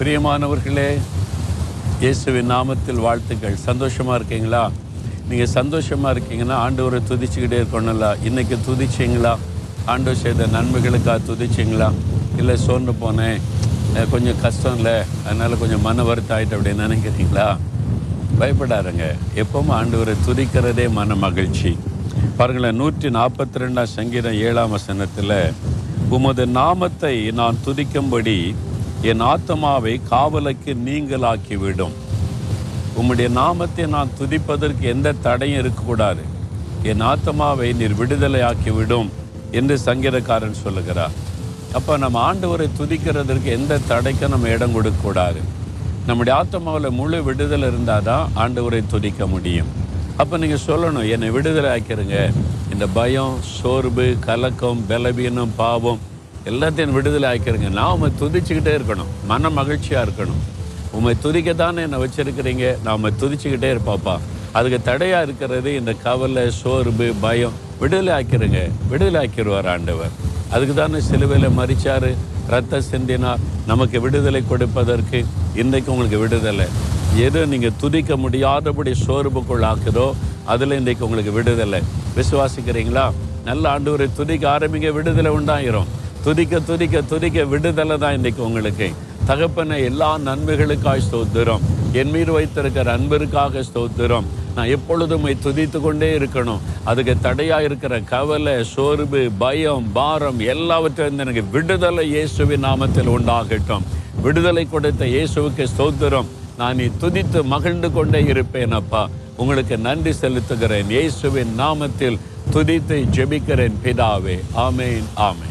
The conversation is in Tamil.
பிரியமானவர்களே இயேசுவின் நாமத்தில் வாழ்த்துக்கள். சந்தோஷமாக இருக்கீங்களா? நீங்கள் சந்தோஷமாக இருக்கீங்கன்னா ஆண்டவரை துதிச்சுக்கிட்டே இருக்கணும்ல. இன்றைக்கி துதிச்சிங்களா? ஆண்டவர் செய்த நன்மைகளுக்காக துதிச்சிங்களா? இல்லை சோர்ந்து போனேன். கொஞ்சம் கஷ்டம் இல்லை. அதனால் கொஞ்சம் மன வருத்தம் ஆகிட்டு அப்படின்னு நினைக்கிறீங்களா? பயப்படாருங்க. எப்பவும் ஆண்டவரை துதிக்கிறதே மன மகிழ்ச்சி. பாருங்களேன் நூற்றி நாற்பத்தி ரெண்டாம் சங்கீதம் ஏழாம் வசனத்தில் உமது நாமத்தை நான் துதிக்கும்படி என் ஆத்மாவை காவலுக்கு நீங்களாக்கிவிடும். உம்முடைய நாமத்தை நான் துதிப்பதற்கு எந்த தடையும் இருக்கக்கூடாது. என் ஆத்மாவை நீர் விடுதலை ஆக்கிவிடும் என்று சங்கீதக்காரன் சொல்லுகிறார். அப்போ நம்ம ஆண்டவரை துதிக்கிறதற்கு எந்த தடைக்கும் நம்ம இடம் கொடுக்கக்கூடாது. நம்முடைய ஆத்மாவில் முழு விடுதலை இருந்தால் தான் ஆண்டவரை துதிக்க முடியும். அப்போ நீங்கள் சொல்லணும் என்னை விடுதலை ஆக்கிருங்க. இந்த பயம் சோர்வு கலக்கம் பலவீனம் பாவம் எல்லாத்தையும் விடுதலை ஆக்கிருங்க நான் உண்மை துதிச்சுக்கிட்டே இருக்கணும். மன மகிழ்ச்சியாக இருக்கணும். உண்மை துதிக்க தானே என்னை வச்சிருக்கிறீங்க? நான் உண்மை துதிச்சுக்கிட்டே இருப்பாப்பா அதுக்கு தடையாக இருக்கிறது இந்த கவலை சோர்வு பயம். விடுதலை ஆக்கிருங்க விடுதலை ஆக்கிடுவார் ஆண்டவர். அதுக்கு தானே சிலுவையில் மறிச்சார் ரத்த சிந்தினார். நமக்கு விடுதலை கொடுப்பதற்கு இன்றைக்கு உங்களுக்கு விடுதலை. எது நீங்கள் துதிக்க முடியாதபடி சோர்வுக்குள் ஆக்குதோ அதில் இன்றைக்கு உங்களுக்கு விடுதலை. விசுவாசிக்கிறீங்களா? நல்ல ஆண்டவரை துதிக்க ஆரம்பிங்க. விடுதலை உண்டாயிரும். துதிக்க துதிக்க துதிக்க விடுதலை தான் இன்றைக்கு உங்களுக்கு. தகப்பனை எல்லா நன்மைகளுக்காக ஸ்தோத்திரம். என் மீது வைத்திருக்கிற அன்பிற்காக ஸ்தோத்திரம். நான் எப்பொழுதும் துதித்து கொண்டே இருக்கணும். அதுக்கு தடையாக இருக்கிற கவலை சோர்வு பயம் பாரம் எல்லாவற்றையும் எனக்கு விடுதலை இயேசுவின் நாமத்தில் உண்டாகட்டும். விடுதலை கொடுத்த இயேசுவுக்கு ஸ்தோத்திரம். நான் நீ துதித்து மகிழ்ந்து கொண்டே இருப்பேன் அப்பா. உங்களுக்கு நன்றி செலுத்துகிறேன். இயேசுவின் நாமத்தில் துதித்து ஜெபிக்கிறேன் பிதாவே. ஆமேன் ஆமேன்.